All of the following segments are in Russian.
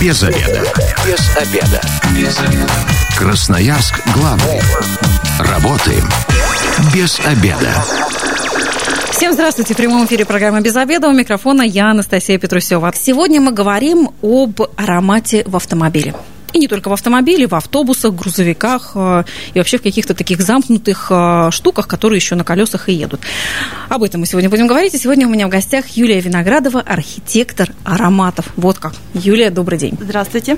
Без обеда. Без обеда. Без обеда. Красноярск главный. Работаем без обеда. Всем здравствуйте. В прямом эфире программы «Без обеда». У микрофона я, Анастасия Петрусева. Сегодня мы говорим об аромате в автомобиле. И не только в автомобиле, в автобусах, грузовиках э, и вообще в каких-то таких замкнутых э, штуках, которые еще на колесах и едут. Об этом мы сегодня будем говорить. И сегодня у меня в гостях Юлия Виноградова, архитектор ароматов. Вот как. Юлия, добрый день. Здравствуйте.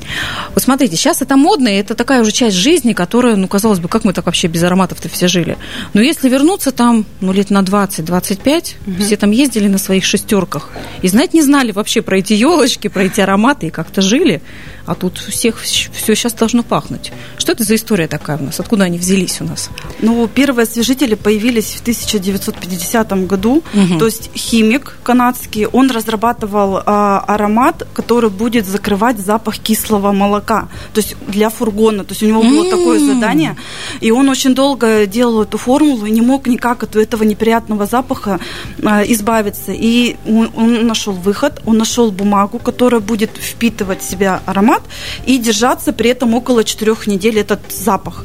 Вот смотрите, сейчас это модно, и это такая уже часть жизни, которая, ну, казалось бы, как мы так вообще без ароматов-то все жили. Но если вернуться там, ну, лет на 20-25, угу. все там ездили на своих шестерках и знать не знали вообще про эти елочки, про эти ароматы, и как-то жили а тут у всех все сейчас должно пахнуть. Что это за история такая у нас? Откуда они взялись у нас? Ну, первые освежители появились в 1950 году. Угу. То есть химик канадский, он разрабатывал а, аромат, который будет закрывать запах кислого молока. То есть для фургона. То есть у него было mm такое задание. И он очень долго делал эту формулу и не мог никак от этого неприятного запаха а, избавиться. И он, он нашел выход, он нашел бумагу, которая будет впитывать в себя аромат аромат и держаться при этом около четырех недель этот запах.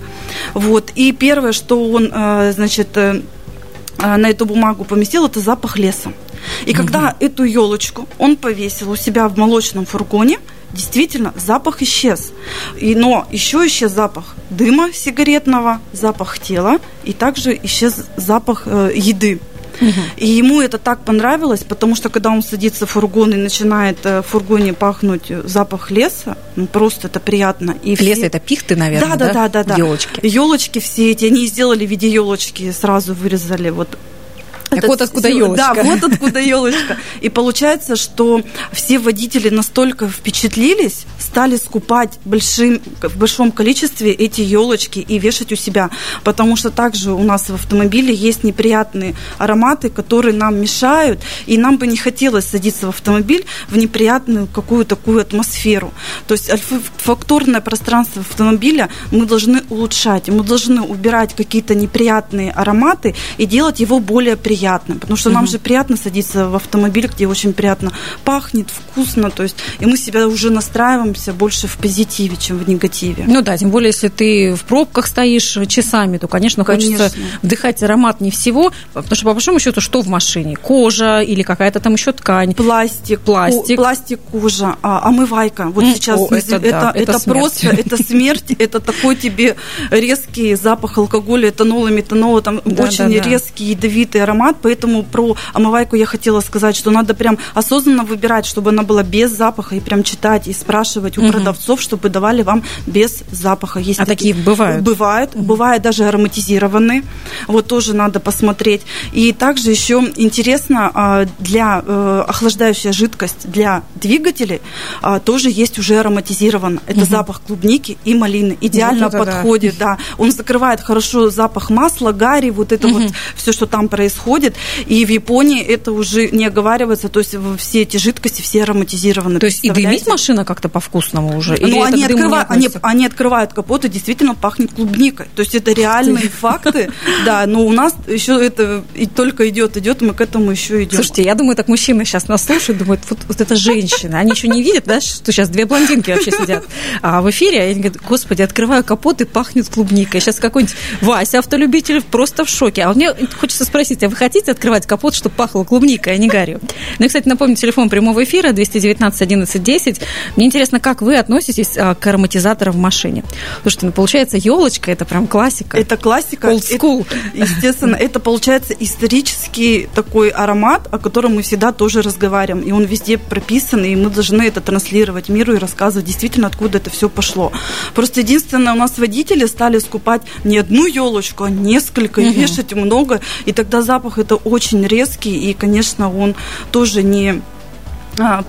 Вот. И первое, что он, э, значит, э, э, на эту бумагу поместил, это запах леса. И угу. когда эту елочку он повесил у себя в молочном фургоне, действительно запах исчез. И, но еще исчез запах дыма сигаретного, запах тела, и также исчез запах э, еды. И ему это так понравилось, потому что когда он садится в фургон и начинает э, в фургоне пахнуть запах леса, ну просто это приятно. И Лес все... это пихты, наверное, да? Да, да, да, да. Елочки. Елочки все эти, они сделали в виде елочки, сразу вырезали вот это вот откуда елочка. Да, вот откуда елочка. И получается, что все водители настолько впечатлились, стали скупать большим, в большом количестве эти елочки и вешать у себя. Потому что также у нас в автомобиле есть неприятные ароматы, которые нам мешают, и нам бы не хотелось садиться в автомобиль в неприятную какую-то такую атмосферу. То есть факторное пространство автомобиля мы должны улучшать, мы должны убирать какие-то неприятные ароматы и делать его более приятным приятным, потому что нам же приятно садиться в автомобиль, где очень приятно пахнет, вкусно, то есть и мы себя уже настраиваемся больше в позитиве, чем в негативе. Ну да, тем более, если ты в пробках стоишь часами, то, конечно, конечно. хочется вдыхать аромат не всего, потому что, по большому счету, что в машине? Кожа или какая-то там еще ткань? Пластик. Пластик. Пластик, кожа, а, омывайка. Вот сейчас О, это, это, да, это, это просто, это смерть, это такой тебе резкий запах алкоголя, этанола, метанола, там очень резкий ядовитый аромат аромат, поэтому про омывайку я хотела сказать, что надо прям осознанно выбирать, чтобы она была без запаха, и прям читать и спрашивать у угу. продавцов, чтобы давали вам без запаха. Есть а такие, такие бывают? Бывают, угу. бывают даже ароматизированные. Вот тоже надо посмотреть. И также еще интересно, а, для э, охлаждающая жидкость для двигателей а, тоже есть уже ароматизирован. Это угу. запах клубники и малины. Идеально вот подходит, да. да. Он закрывает хорошо запах масла, гари, вот это угу. вот все, что там происходит происходит. И в Японии это уже не оговаривается, то есть все эти жидкости все ароматизированы. То есть и дымить машина как-то по-вкусному уже? Ну, они, открывают, они, они открывают капот, и действительно пахнет клубникой. То есть это реальные факты, да, но у нас еще это и только идет, идет, мы к этому еще идем. Слушайте, я думаю, так мужчины сейчас нас слушают, думают, вот, вот это женщина. Они еще не видят, да, что сейчас две блондинки вообще сидят а в эфире, они говорят, господи, открываю капот и пахнет клубникой. Сейчас какой-нибудь Вася, автолюбитель, просто в шоке. А мне хочется спросить, а вы хотите открывать капот, чтобы пахло клубникой, а не гарью. Ну и, кстати, напомню, телефон прямого эфира 219 11 10. Мне интересно, как вы относитесь а, к ароматизаторам в машине? Слушайте, ну, получается, елочка – это прям классика. Это классика. Old school. Это, естественно, это, получается, исторический такой аромат, о котором мы всегда тоже разговариваем. И он везде прописан, и мы должны это транслировать миру и рассказывать действительно, откуда это все пошло. Просто единственное, у нас водители стали скупать не одну елочку, а несколько, и вешать много, и тогда запах запах это очень резкий, и, конечно, он тоже не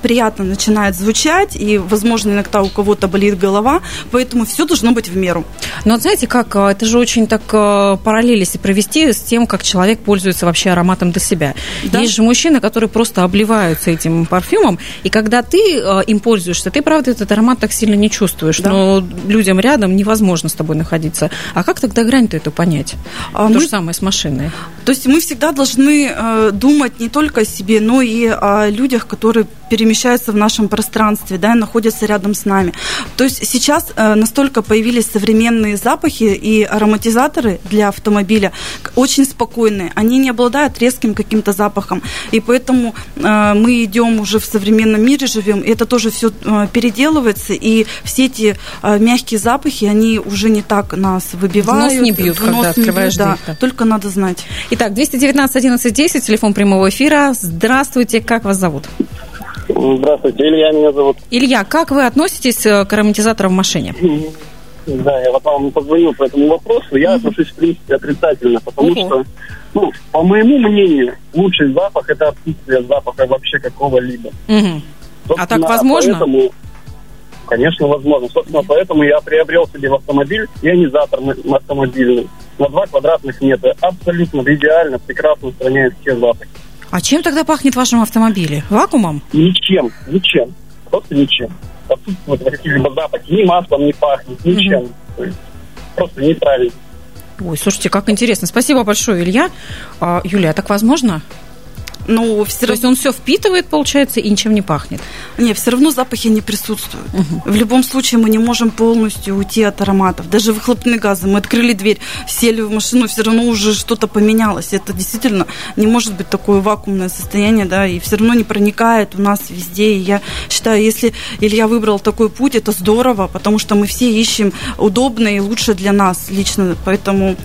приятно начинает звучать, и, возможно, иногда у кого-то болит голова, поэтому все должно быть в меру. Но вот знаете, как а, это же очень так а, параллель, если провести с тем, как человек пользуется вообще ароматом для себя. Да? Есть же мужчины, которые просто обливаются этим парфюмом, и когда ты им пользуешься, ты, правда, этот аромат так сильно не чувствуешь, да. но людям рядом невозможно с тобой находиться. А как тогда грань-то эту понять? А То мы... же самое с машиной. То есть мы всегда должны э, думать не только о себе, но и о людях, которые перемещаются в нашем пространстве, да, и находятся рядом с нами. То есть сейчас э, настолько появились современные запахи и ароматизаторы для автомобиля, очень спокойные. Они не обладают резким каким-то запахом. И поэтому э, мы идем уже в современном мире, живем, и это тоже все э, переделывается, и все эти мягкие запахи, они уже не так нас выбивают. В нос не бьют, в нос когда открываешь бьют, да. дверь. Только надо знать. Итак, 219 11 10, телефон прямого эфира. Здравствуйте, как вас зовут? Здравствуйте, Илья меня зовут. Илья, как вы относитесь э, к ароматизаторам в машине? Да, я вам позвонил по этому вопросу. Я отношусь, в принципе, отрицательно, потому Ого. что, ну, по моему мнению, лучший запах – это отсутствие запаха вообще какого-либо. Мгм. А так возможно? Поэтому, конечно, возможно. Собственно, поэтому я приобрел себе в автомобиль ионизатор автомобильный на 2 квадратных метра. Абсолютно идеально, прекрасно устраняет все запахи. А чем тогда пахнет в вашем автомобиле? Вакуумом? Ничем, ничем. Просто ничем. Отсутствуют какие-либо запахи. Ни маслом не пахнет, ничем. То есть просто нейтрально. Ой, слушайте, как интересно. Спасибо большое, Илья. А, Юлия, а так возможно? Но все То есть он все впитывает, получается, и ничем не пахнет. Не, все равно запахи не присутствуют. В любом случае мы не можем полностью уйти от ароматов. Даже выхлопные газы. Мы открыли дверь, сели в машину, все равно уже что-то поменялось. Это действительно не может быть такое вакуумное состояние, да, и все равно не проникает у нас везде. И я считаю, если Илья выбрал такой путь, это здорово, потому что мы все ищем удобное и лучшее для нас лично. Поэтому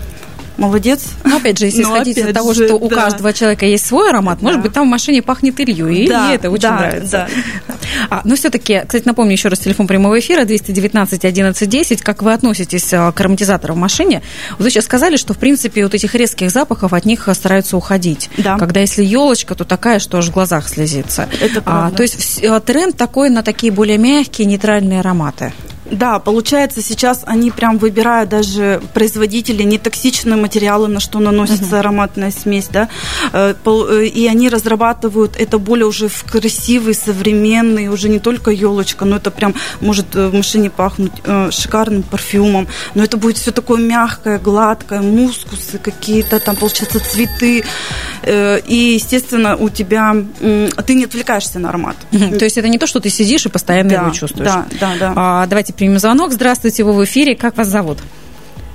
молодец. Но опять же, если Но исходить из опять того, же, что у да. каждого человека есть свой аромат, может Да. быть, там в машине пахнет Илью, и Да, это очень да, нравится. А, но все-таки, кстати, напомню еще раз телефон прямого эфира 219 11 10. Как вы относитесь а, к ароматизаторам в машине? Вот вы сейчас сказали, что, в принципе, вот этих резких запахов от них а, стараются уходить. Да. Когда если елочка, то такая, что аж в глазах слезится. Это А, правда. то есть а, тренд такой на такие более мягкие, нейтральные ароматы. Да, получается, сейчас они прям выбирают даже производители нетоксичные материалы, на что наносится ароматная смесь, да, Э, э, и они разрабатывают это более уже в красивый, современный, уже не только елочка, но это прям может э, в машине пахнуть шикарным парфюмом, но это будет все такое мягкое, гладкое, мускусы какие-то, там, получается, цветы, и, естественно, у тебя, ты не отвлекаешься на аромат. То есть это не то, что ты сидишь и постоянно Да, его чувствуешь. да, да, да. А, давайте примем звонок. Здравствуйте, вы в эфире. Как вас зовут?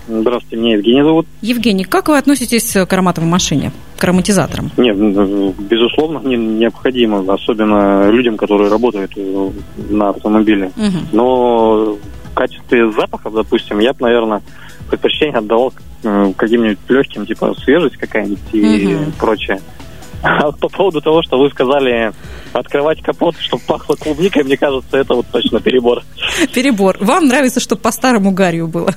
Здравствуйте, меня Евгений зовут. Евгений, как вы относитесь к ароматам в машине, к ароматизаторам? Нет, безусловно, не- необходимо, особенно людям, которые работают э, на автомобиле. Мгм. Но в качестве запахов, допустим, я бы, наверное, предпочтение отдавал каким-нибудь легким, типа свежесть какая-нибудь и прочее. А по поводу того, что вы сказали открывать капот, чтобы пахло клубникой, мне кажется, это вот точно перебор. Перебор. Вам нравится, чтобы по-старому гарью было?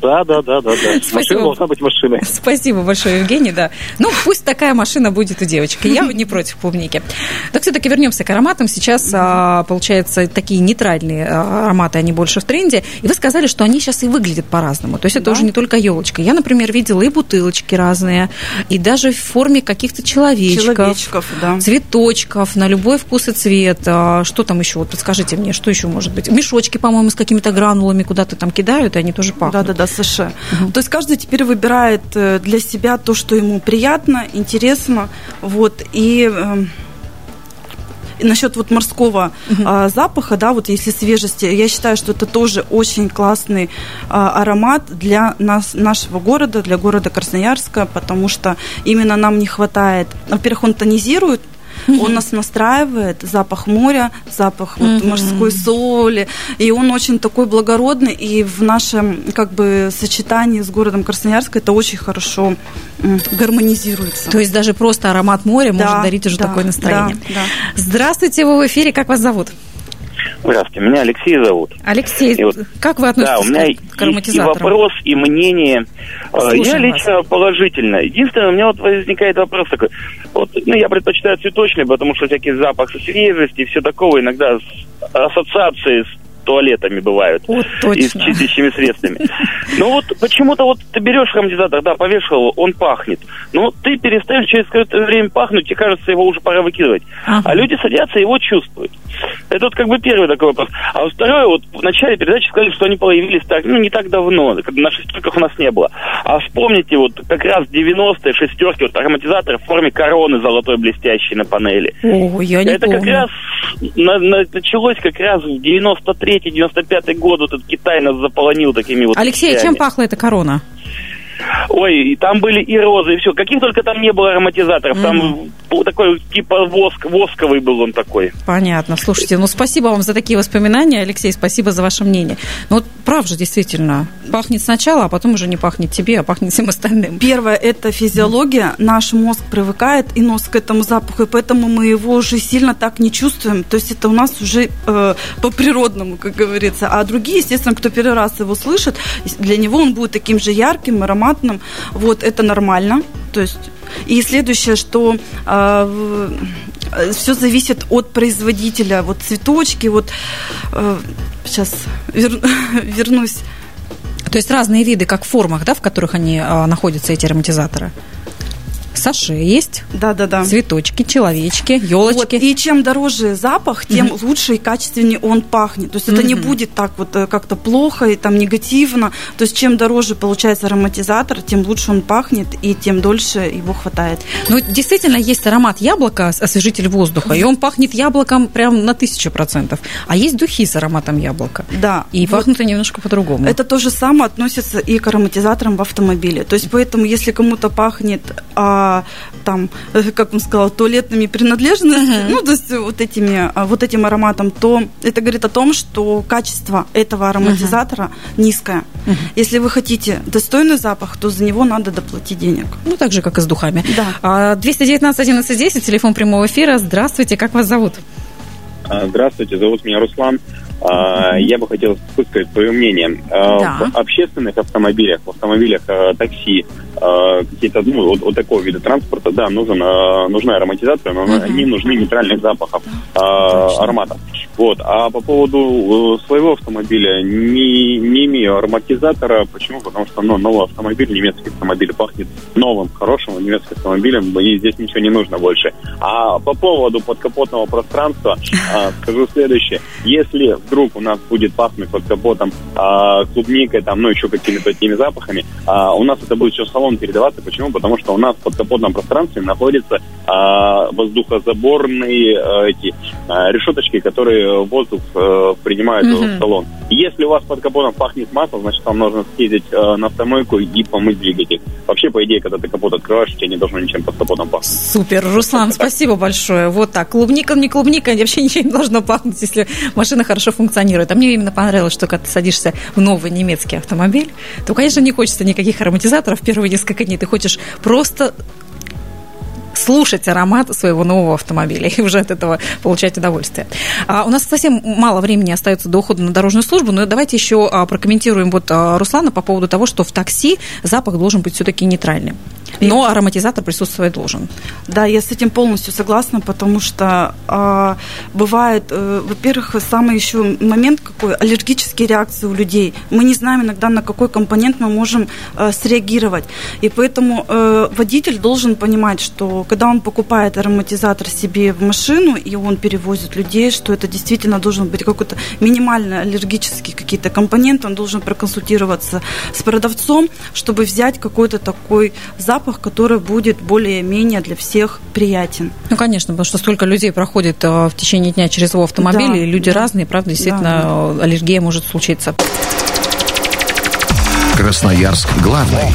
Да, да, да, да, да. Спасибо. Машина должна быть машиной. Спасибо большое, Евгений, да. Ну, пусть такая машина будет у девочки. Я не против клубники. Так все-таки вернемся к ароматам. Сейчас, а, получается, такие нейтральные а, ароматы, они больше в тренде. И вы сказали, что они сейчас и выглядят по-разному. То есть это Да. уже не только елочка. Я, например, видела и бутылочки разные, и даже в форме каких-то человечков. Человечков, да. цветочков на любой вкус и цвет. А, Что там еще? Вот подскажите мне, что еще может быть? Мешочки, по-моему, с какими-то гранулами куда-то там кидают, и они тоже пахнут. Да, да, да, США. То есть каждый теперь выбирает э, для себя то, что ему приятно, интересно. Вот, и эм, насчет вот морского а, запаха, да, вот если свежести, я считаю, что это тоже очень классный а, аромат для нас, нашего города, для города Красноярска, потому что именно нам не хватает. Во-первых, он тонизирует, он нас настраивает, запах моря, запах вот, морской соли, и он очень такой благородный, и в нашем как бы сочетании с городом Красноярск это очень хорошо гармонизируется. То есть даже просто аромат моря Да, может дарить уже да, такое настроение. да, да. Здравствуйте, вы в эфире. Как вас зовут? Здравствуйте, меня Алексей зовут. Алексей, И вот- как вы относитесь Да, у меня к- к и ароматизаторам? вопрос, и мнение. Э, Слушаем Я вас. лично положительно. Единственное, у меня вот возникает вопрос такой. Вот, ну, я предпочитаю цветочный, потому что всякий запах свежести и все такого, иногда ассоциации с туалетами бывают. Вот И с точно. чистящими средствами. Ну вот почему-то вот ты берешь ароматизатор, да, повешал его, он пахнет. Но ты перестаешь через какое-то время пахнуть, тебе кажется, его уже пора выкидывать. Ага. А люди садятся и его чувствуют. Это вот как бы первый такой вопрос. А вот второй, вот в начале передачи сказали, что они появились так, ну, не так давно, когда на шестерках у нас не было. А вспомните, вот как раз 90-е шестерки, вот ароматизаторы в форме короны золотой блестящей на панели. О, я не Это помню. как раз на- на- началось как раз в 93-95 год, вот этот Китай нас заполонил такими вот Алексей, вещами. чем пахла эта корона? Ой, и там были и розы, и все. Каких только там не было ароматизаторов. Там был такой, типа, воск, восковый был он такой. Понятно. Слушайте, ну спасибо вам за такие воспоминания, Алексей, спасибо за ваше мнение. Ну вот прав же, действительно, пахнет сначала, а потом уже не пахнет тебе, а пахнет всем остальным. Первое – это физиология. Наш мозг привыкает и нос к этому запаху, и поэтому мы его уже сильно так не чувствуем. То есть это у нас уже э, по-природному, как говорится. А другие, естественно, кто первый раз его слышит, для него он будет таким же ярким, ароматным. Вот, это нормально. То есть и следующее, что все зависит от производителя. Вот цветочки, вот э, сейчас вернусь. То есть разные виды, как в формах, да, в которых они а, находятся, эти ароматизаторы? Саше есть, Да, да, да. цветочки, человечки, елочки. Вот, и чем дороже запах, тем лучше и качественнее он пахнет. То есть это не будет так вот э, как-то плохо и там негативно. То есть чем дороже получается ароматизатор, тем лучше он пахнет и тем дольше его хватает. Ну, действительно, есть аромат яблока, освежитель воздуха, и он пахнет яблоком прям на тысячу процентов. А есть духи с ароматом яблока. Да. И вот пахнут они немножко по-другому. Это то же самое относится и к ароматизаторам в автомобиле. То есть поэтому, если кому-то пахнет а, там, э, как он сказал, туалетными принадлежностями, ну, то есть вот, этими, а, вот этим ароматом, то это говорит о том, что качество этого ароматизатора низкое. Если вы хотите достойный запах, то за него надо доплатить денег. Ну, так же, как и с духами. Да. А, 219 11 10, телефон прямого эфира. Здравствуйте, как вас зовут? А, Здравствуйте, зовут меня Руслан. А, Я бы хотел высказать свое мнение. А, Да. В общественных автомобилях, в автомобилях а, такси, а, какие-то, ну, вот, вот такого вида транспорта, да, нужен, а, нужна ароматизация, но не нужны нейтральных запахов, а, ароматов. Вот. А по поводу э, своего автомобиля не, не имею ароматизатора. Почему? Потому что ну, новый автомобиль, немецкий автомобиль пахнет новым, хорошим немецким автомобилем, и здесь ничего не нужно больше. А по поводу подкапотного пространства а, скажу следующее. Если вдруг у нас будет пахнуть под капотом а, клубникой, там, ну, еще какими-то такими запахами, а, у нас это будет все в салон передаваться. Почему? Потому что у нас в подкапотном пространстве находятся воздухозаборные а, эти решеточки, которые воздух э, принимают в салон. Если у вас под капотом пахнет маслом, значит, вам нужно съездить э, на автомойку и помыть двигатель. Вообще, по идее, когда ты капот открываешь, у тебя не должно ничем под капотом пахнуть. Супер, Руслан, спасибо большое. Вот так. Клубника, не клубника, вообще ничего не должно пахнуть, если машина хорошо функционирует. А мне именно понравилось, что когда ты садишься в новый немецкий автомобиль, то, конечно, не хочется никаких ароматизаторов первые несколько дней. Ты хочешь просто слушать аромат своего нового автомобиля и уже от этого получать удовольствие. А, у нас совсем мало времени остается до ухода на дорожную службу, но давайте еще а, прокомментируем вот а, Руслана по поводу того, что в такси запах должен быть все-таки нейтральным. Но ароматизатор присутствовать должен. Да, я с этим полностью согласна, потому что э, бывает, э, во-первых, самый еще момент какой, аллергические реакции у людей. Мы не знаем иногда, на какой компонент мы можем э, среагировать. И поэтому э, водитель должен понимать, что когда он покупает ароматизатор себе в машину, и он перевозит людей, что это действительно должен быть какой-то минимально аллергический какие-то компоненты, он должен проконсультироваться с продавцом, чтобы взять какой-то такой запах, который будет более-менее для всех приятен. Ну, конечно, потому что столько людей проходит э, в течение дня через его автомобиль, Да, и люди да. разные, правда, действительно, Да, э, аллергия может случиться. Красноярск главный.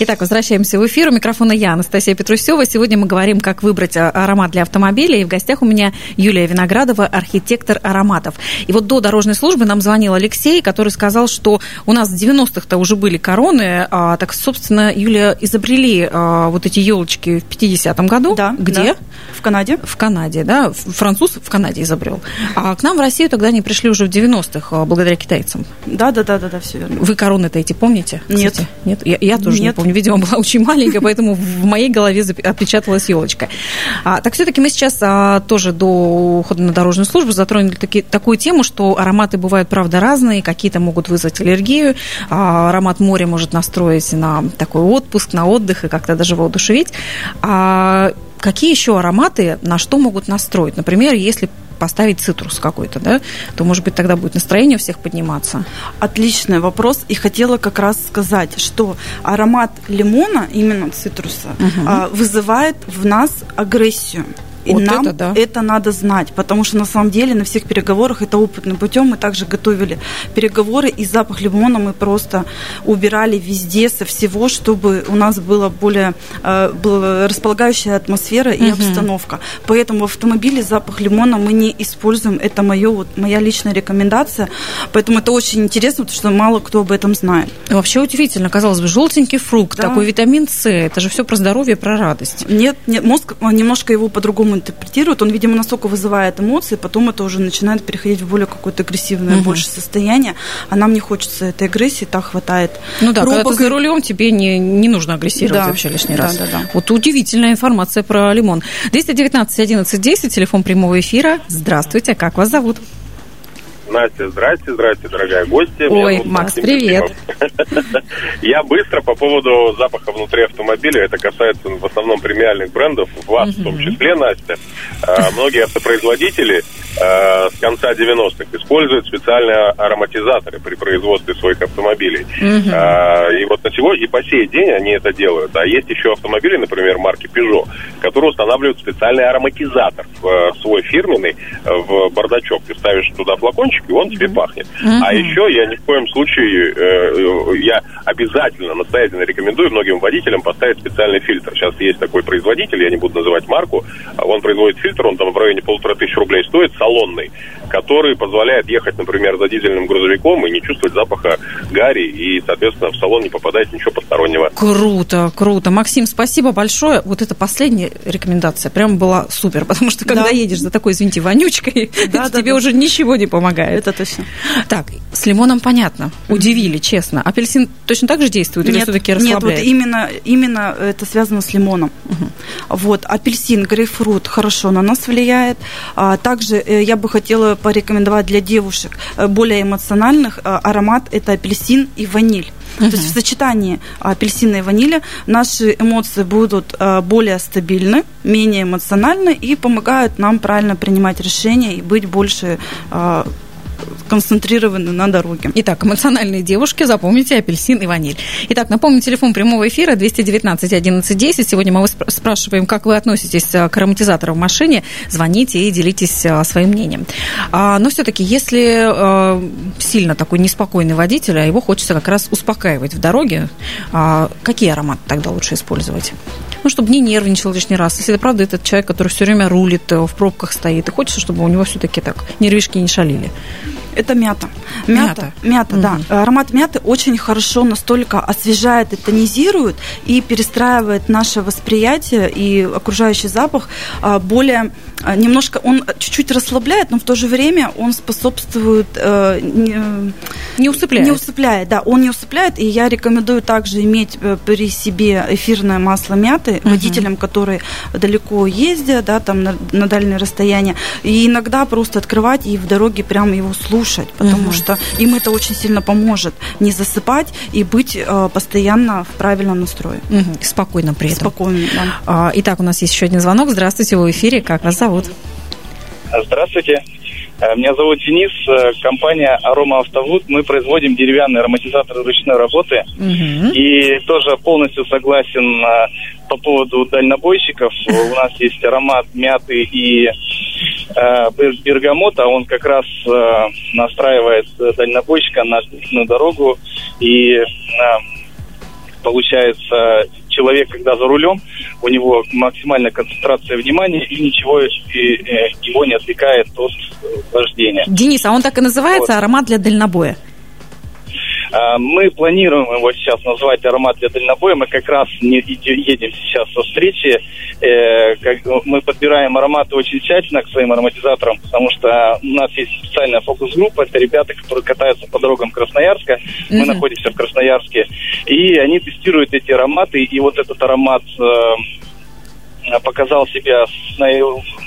Итак, возвращаемся в эфир. У микрофона я, Анастасия Петрусева. Сегодня мы говорим, как выбрать а, аромат для автомобиля. И в гостях у меня Юлия Виноградова, архитектор ароматов. И вот до дорожной службы нам звонил Алексей, который сказал, что у нас в 90-х-то уже были короны. А, так, собственно, Юлия, изобрели а, вот эти елочки в 50-м году. Да, Где? да. В Канаде. В Канаде, да. Француз в Канаде изобрел. А к нам в Россию тогда они пришли уже в 90-х, а, благодаря китайцам. Да, да, да, да, да, все верно. Вы короны-то эти помните? Нет. кстати? Нет? Я, я тоже не Нет. помню. Помню, видимо, была очень маленькая, поэтому в моей голове отпечаталась елочка. А, так все-таки мы сейчас а, тоже до ухода на дорожную службу затронули таки, такую тему, что ароматы бывают, правда, разные, какие-то могут вызвать аллергию, а, аромат моря может настроить на такой отпуск, на отдых и как-то даже воодушевить. А какие еще ароматы на что могут настроить? Например, если поставить цитрус какой-то, да, то, может быть, тогда будет настроение у всех подниматься. Отличный вопрос. И хотела как раз сказать, что аромат лимона, именно цитруса, угу. вызывает в нас агрессию. И вот нам это, да. это надо знать, потому что на самом деле на всех переговорах это опытным путем мы также готовили переговоры, и запах лимона мы просто убирали везде со всего, чтобы у нас была более э, была располагающая атмосфера и угу. обстановка. Поэтому в автомобиле запах лимона мы не используем. Это моё, вот, моя личная рекомендация. Поэтому это очень интересно, потому что мало кто об этом знает. Вообще удивительно, казалось бы, желтенький фрукт, да. такой витамин С, это же все про здоровье, про радость. Нет, нет, мозг немножко его по-другому интерпретирует, он, видимо, настолько вызывает эмоции, потом это уже начинает переходить в более какое-то агрессивное угу. больше состояние, а нам не хочется этой агрессии, так хватает. Ну да, пробок. когда ты за рулем, тебе не, не нужно агрессировать да. вообще лишний раз. Да, да, да. Вот удивительная информация про лимон. 219 11 10, телефон прямого эфира. Здравствуйте, как вас зовут? Настя, здрасте, здрасте, дорогая гостья. Ой, Макс, привет. Я быстро по поводу запаха внутри автомобиля. Это касается в основном премиальных брендов, вас в том числе, Настя. А, многие автопроизводители а, с конца 90-х используют специальные ароматизаторы при производстве своих автомобилей. А, и вот на сегодня и по сей день они это делают. А есть еще автомобили, например, марки Peugeot, которые устанавливают специальный ароматизатор свой фирменный в бардачок. Ты ставишь туда флакончик, и он тебе пахнет. Mm-hmm. А еще я ни в коем случае, э, я обязательно, настоятельно рекомендую многим водителям поставить специальный фильтр. Сейчас есть такой производитель, я не буду называть марку, он производит фильтр, он там в районе полутора тысяч рублей стоит, салонный, который позволяет ехать, например, за дизельным грузовиком и не чувствовать запаха гари, и, соответственно, в салон не попадает ничего постороннего. Круто, круто. Максим, спасибо большое. Вот эта последняя рекомендация прям была супер, потому что когда да. едешь за такой, извините, вонючкой, да, тебе да. уже ничего не помогает. Это точно. Так, с лимоном понятно. Удивили, честно. Апельсин точно так же действует или все-таки расслабляет? Нет, вот именно, именно это связано с лимоном. Угу. Вот, апельсин, грейпфрут хорошо на нас влияет. А, также э, я бы хотела порекомендовать для девушек э, более эмоциональных э, аромат – это апельсин и ваниль. Uh-huh. То есть в сочетании апельсина и ванили наши эмоции будут более стабильны, менее эмоциональны и помогают нам правильно принимать решения и быть больше концентрированы на дороге. Итак, эмоциональные девушки, запомните апельсин и ваниль. Итак, напомню, телефон прямого эфира 219 11 10. Сегодня мы вас спрашиваем, как вы относитесь э, к ароматизатору в машине. Звоните и делитесь э, своим мнением. А, но все-таки, если э, сильно такой неспокойный водитель, а его хочется как раз успокаивать в дороге, а, какие ароматы тогда лучше использовать? Ну, чтобы не нервничал лишний раз. Если это правда этот человек, который все время рулит, в пробках стоит, и хочется, чтобы у него все-таки так нервишки не шалили. Это мята. Мята, мята, мята да. Аромат мяты очень хорошо настолько освежает и тонизирует и перестраивает наше восприятие и окружающий запах а, более а, немножко он чуть-чуть расслабляет, но в то же время он способствует э, не, не усыпляет. Не усыпляет, да, он не усыпляет, и я рекомендую также иметь э, при себе эфирное масло мяты угу. водителям, которые далеко ездят, да, там на, на дальние расстояния, и иногда просто открывать и в дороге прямо его слушать, потому угу. что им это очень сильно поможет не засыпать и быть э, постоянно в правильном настрое. Угу. Спокойно при этом. Спокойно, да. А, итак, у нас есть еще один звонок. Здравствуйте, вы в эфире. Как вас зовут? Здравствуйте. Э, меня зовут Денис, э, компания Арома Автовуд. Мы производим деревянные ароматизаторы ручной работы. Угу. И тоже полностью согласен э, по поводу дальнобойщиков. У нас есть аромат мяты и бергамота. Он как раз настраивает дальнобойщика на дорогу. И получается человек, когда за рулем, у него максимальная концентрация внимания и ничего э, его не отвлекает от вождения. Денис, а он так и называется вот. аромат для дальнобоя? А, мы планируем его сейчас назвать аромат для дальнобоя. Мы как раз не едем сейчас со встречи. Э, мы подбираем ароматы очень тщательно к своим ароматизаторам, потому что у нас есть специальная фокус-группа. Это ребята, которые катаются по дорогам Красноярска. Мы mm-hmm. находимся в Красноярске. И они тестируют эти ароматы. И вот этот аромат э, показал себя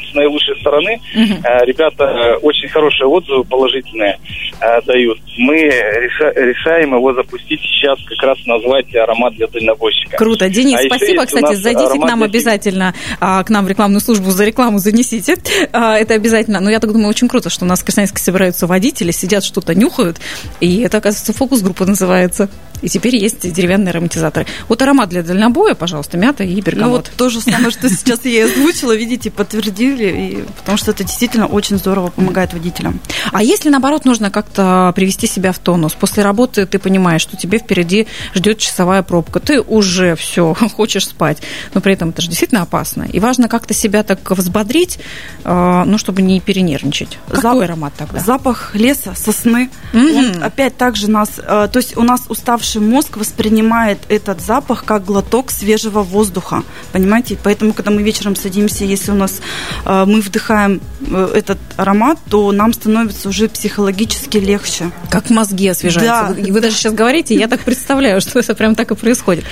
с, наи, с наилучшей стороны. Uh-huh. Ребята очень хорошие отзывы, положительные э, дают. Мы реша, решаем его запустить сейчас, как раз назвать аромат для дальнобойщика. Круто. Денис, а спасибо, кстати, зайдите к нам обязательно, а, к нам в рекламную службу за рекламу занесите. А, это обязательно. Но я так думаю, очень круто, что у нас в Красноярске собираются водители, сидят, что-то нюхают, и это, оказывается, фокус-группа называется. И теперь есть деревянные ароматизаторы. Вот аромат для дальнобоя, пожалуйста, мята и бергамот. Ну вот то же самое, что сейчас я озвучила, видите, подтвердили, и, потому что это действительно очень здорово помогает водителям. А если, наоборот, нужно как-то привести себя в тонус? После работы ты понимаешь, что тебе впереди ждет часовая пробка, ты уже все хочешь спать, но при этом это же действительно опасно. И важно как-то себя так взбодрить, э, ну, чтобы не перенервничать. Какой Зап... аромат тогда? Запах леса, сосны. Mm-hmm. Он опять также нас, э, то есть у нас уставший мозг воспринимает этот запах как глоток свежего воздуха, понимаете? Поэтому, когда мы вечером садимся, если у нас мы вдыхаем э, этот аромат, то нам становится уже психологически легче. Как мозги освежаются. Да. Вы, вы даже сейчас говорите, я так представляю, что это прям так и происходит.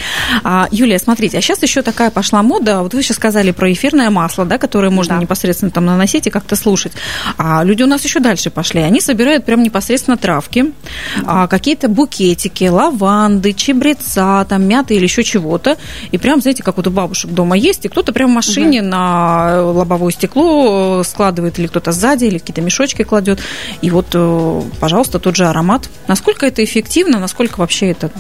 А, Юлия, смотрите, а сейчас еще такая пошла мода. Вот вы сейчас сказали про эфирное масло, да, которое можно да. непосредственно там наносить и как-то слушать. А люди у нас еще дальше пошли. Они собирают прям непосредственно травки, а, какие-то букетики, лава лаванды, чебреца, там, мяты или еще чего-то. И прям, знаете, как вот у бабушек дома есть, и кто-то прям в машине угу. на лобовое стекло складывает, или кто-то сзади, или какие-то мешочки кладет. И вот, э, пожалуйста, тот же аромат. Насколько это эффективно, насколько вообще это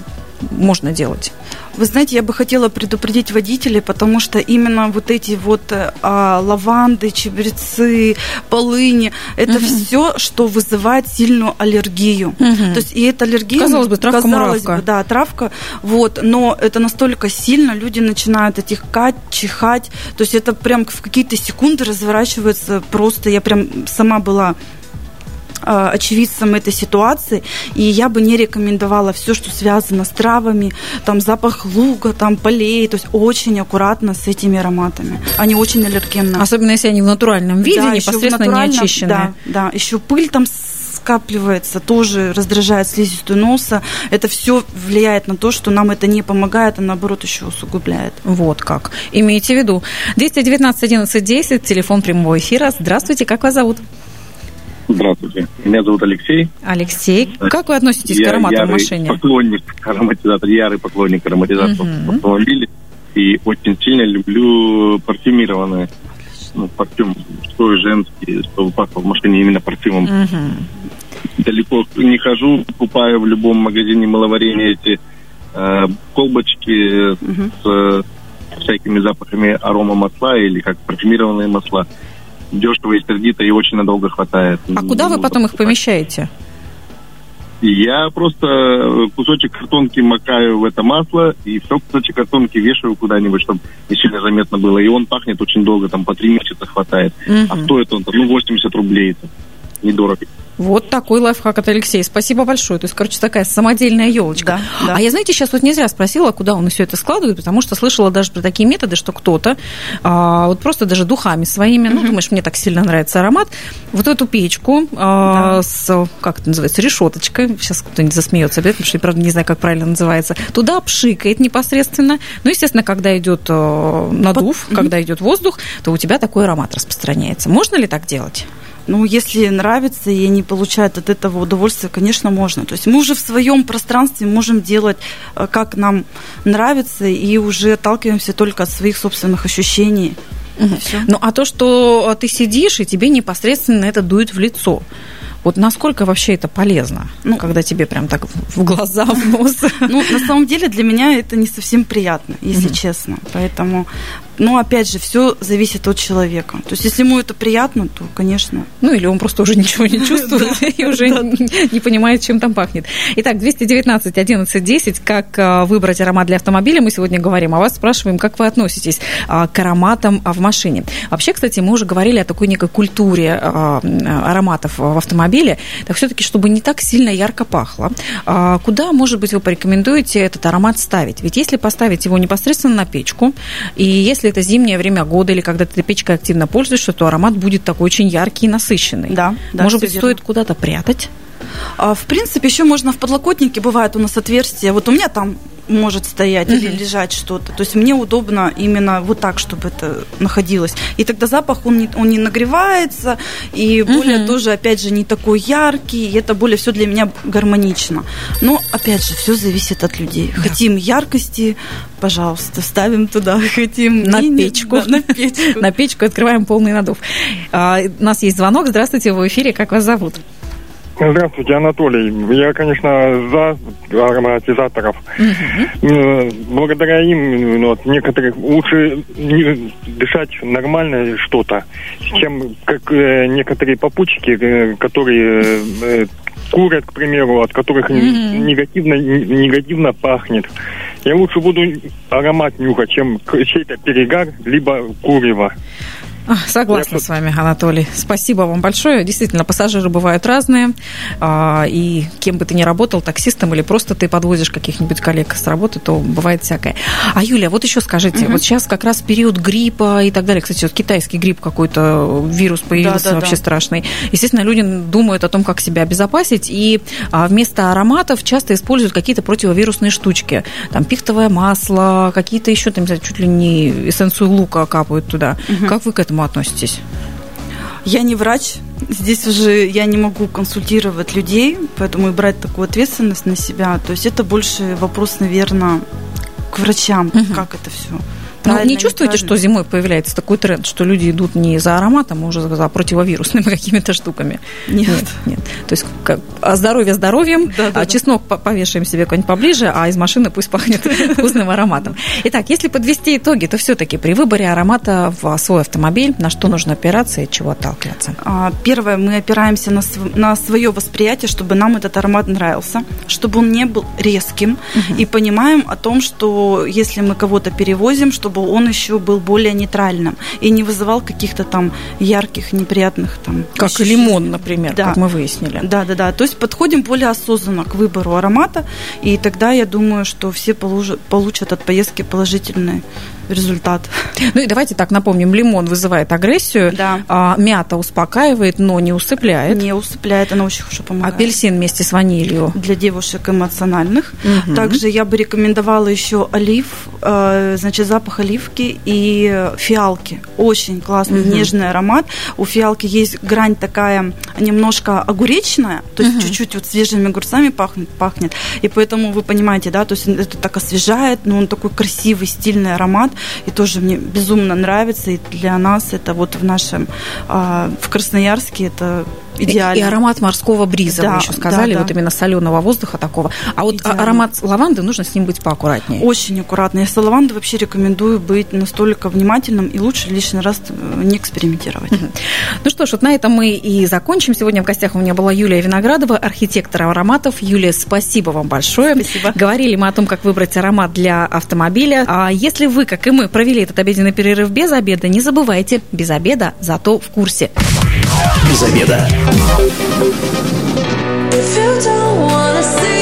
можно делать? Вы знаете, я бы хотела предупредить водителей, потому что именно вот эти вот а, лаванды, чебрецы, полыни, это угу. все, что вызывает сильную аллергию. Угу. То есть и эта аллергия... Казалось бы, травка казалось бы, да, травка, вот, но это настолько сильно, люди начинают этихкать, чихать, то есть это прям в какие-то секунды разворачивается просто, я прям сама была Э, очевидцем этой ситуации, и я бы не рекомендовала все, что связано с травами, там запах луга, там полей, то есть очень аккуратно с этими ароматами. Они очень аллергенны. Особенно если они в натуральном виде, да, непосредственно не очищенные. Да, да, еще пыль там скапливается, тоже раздражает слизистую носа. Это все влияет на то, что нам это не помогает, а наоборот еще усугубляет. Вот как. Имейте в виду. 219 11 10, телефон прямого эфира. Здравствуйте, как вас зовут? Здравствуйте. Меня зовут Алексей. Алексей, как вы относитесь я к аромату в машине? поклонник ароматизатора, ярый поклонник ароматизаторов uh-huh. автомобилей. И очень сильно люблю парфюмированные ну, парфюм, что и женский, чтобы пахло в машине именно парфюмом. Uh-huh. Далеко не хожу, покупаю в любом магазине маловарения эти э, колбочки uh-huh. с э, всякими запахами арома масла или как парфюмированные масла дешево и сердито, и очень надолго хватает. А куда вы потом их помещаете? Я просто э, кусочек картонки макаю в это масло, и все кусочек картонки вешаю куда-нибудь, чтобы не сильно заметно было. И он пахнет очень долго, там по три месяца хватает. Угу. А стоит он, ну, 80 рублей. Это недорого. Вот такой лайфхак от Алексея. Спасибо большое. То есть, короче, такая самодельная елочка. Да, да. А я, знаете, сейчас вот не зря спросила, куда он все это складывает, потому что слышала даже про такие методы, что кто-то а, вот просто даже духами своими, ну, думаешь, мне так сильно нравится аромат, вот эту печку а, да. с, как это называется, решеточкой, сейчас кто-нибудь засмеется, потому что я, правда, не знаю, как правильно называется, туда пшикает непосредственно. Ну, естественно, когда идет а, надув, Под... когда идет воздух, то у тебя такой аромат распространяется. Можно ли так делать? Ну, если нравится и они получают от этого удовольствие, конечно, можно. То есть мы уже в своем пространстве можем делать, э, как нам нравится, и уже отталкиваемся только от своих собственных ощущений. Угу. Ну, а то, что ты сидишь, и тебе непосредственно это дует в лицо. Вот насколько вообще это полезно, ну, когда тебе прям так в глаза, в нос? Ну, на самом деле для меня это не совсем приятно, если честно. Поэтому Но, опять же, все зависит от человека. То есть, если ему это приятно, то, конечно. Ну, или он просто уже ничего не чувствует и уже не понимает, чем там пахнет. Итак, 219 11 10. Как а, выбрать аромат для автомобиля, мы сегодня говорим. А вас спрашиваем, как вы относитесь а, к ароматам в машине. Вообще, кстати, мы уже говорили о такой некой культуре а, ароматов в автомобиле. Так все-таки, чтобы не так сильно ярко пахло, куда, может быть, вы порекомендуете этот аромат ставить? Ведь если поставить его непосредственно на печку, и если это зимнее время года или когда ты печкой активно пользуешься, то аромат будет такой очень яркий и насыщенный. Да, да Может быть, верно. стоит куда-то прятать? В принципе, еще можно в подлокотнике, бывает у нас отверстие. Вот у меня там может стоять угу. или лежать что-то. То есть мне удобно именно вот так, чтобы это находилось. И тогда запах, он не, он не нагревается, и угу. более тоже, опять же, не такой яркий, и это более все для меня гармонично. Но, опять же, все зависит от людей. Да. Хотим яркости, пожалуйста, ставим туда. Хотим на печку. Да, на печку. На печку открываем полный надув. А, у нас есть звонок. Здравствуйте, в эфире. Как вас зовут? Здравствуйте, Анатолий. Я, конечно, за ароматизаторов. Угу. Благодаря им ну, вот, некоторых лучше дышать нормально что-то, чем как э, некоторые попутчики, э, которые э, курят, к примеру, от которых mm негативно, негативно пахнет. Я лучше буду аромат нюхать, чем чей-то перегар, либо курево. Согласна с вами, Анатолий. Спасибо вам большое. Действительно, пассажиры бывают разные. А, и кем бы ты ни работал, таксистом или просто ты подвозишь каких-нибудь коллег с работы, то бывает всякое. А, Юля, вот еще скажите, угу. вот сейчас как раз период гриппа и так далее. Кстати, вот китайский грипп какой-то, вирус появился да, да, вообще да. страшный. Естественно, люди думают о том, как себя обезопасить, и а, вместо ароматов часто используют какие-то противовирусные штучки. Там пихтовое масло, какие-то еще, там, чуть ли не эссенцию лука капают туда. Угу. Как вы к этому этому относитесь? Я не врач, здесь уже я не могу консультировать людей, поэтому и брать такую ответственность на себя. То есть это больше вопрос, наверное, к врачам, угу. как это все. Ну, не чувствуете, что зимой появляется такой тренд, что люди идут не за ароматом, а уже за противовирусными какими-то штуками? Нет. Нет. нет. То есть как, а здоровье здоровьем, да, да, а чеснок да. повешаем себе куда-нибудь поближе, а из машины пусть пахнет вкусным ароматом. Итак, если подвести итоги, то все-таки при выборе аромата в свой автомобиль на что нужно опираться и от чего отталкиваться? А, первое, мы опираемся на, на свое восприятие, чтобы нам этот аромат нравился, чтобы он не был резким, угу. и понимаем о том, что если мы кого-то перевозим, чтобы чтобы он еще был более нейтральным и не вызывал каких-то там ярких, неприятных там... Как ощущений. лимон, например, да. как мы выяснили. Да, да, да. То есть подходим более осознанно к выбору аромата, и тогда я думаю, что все получат от поездки положительный результат. Ну и давайте так напомним, лимон вызывает агрессию, да. а, мята успокаивает, но не усыпляет. Не усыпляет, она очень хорошо помогает. Апельсин вместе с ванилью. Для девушек эмоциональных. Угу. Также я бы рекомендовала еще олив, э, значит, запах оливки и фиалки. Очень классный, угу. нежный аромат. У фиалки есть грань такая немножко огуречная, то есть угу. чуть-чуть вот свежими огурцами пахнет, пахнет. И поэтому вы понимаете, да, то есть это так освежает, но он такой красивый, стильный аромат и тоже мне безумно нравится, и для нас это вот в нашем, а, в Красноярске это идеально. И, аромат морского бриза, да, вы еще сказали, да, да. вот именно соленого воздуха такого. А вот идеально. аромат лаванды, нужно с ним быть поаккуратнее. Очень аккуратно. Я с лавандой вообще рекомендую быть настолько внимательным и лучше лишний раз э, не экспериментировать. Ну что ж, вот на этом мы и закончим. Сегодня в гостях у меня была Юлия Виноградова, архитектор ароматов. Юлия, спасибо вам большое. Спасибо. Говорили мы о том, как выбрать аромат для автомобиля. А если вы, как и мы, провели этот обеденный перерыв без обеда, не забывайте, без обеда, зато в курсе. Без обеда. If you don't wanna see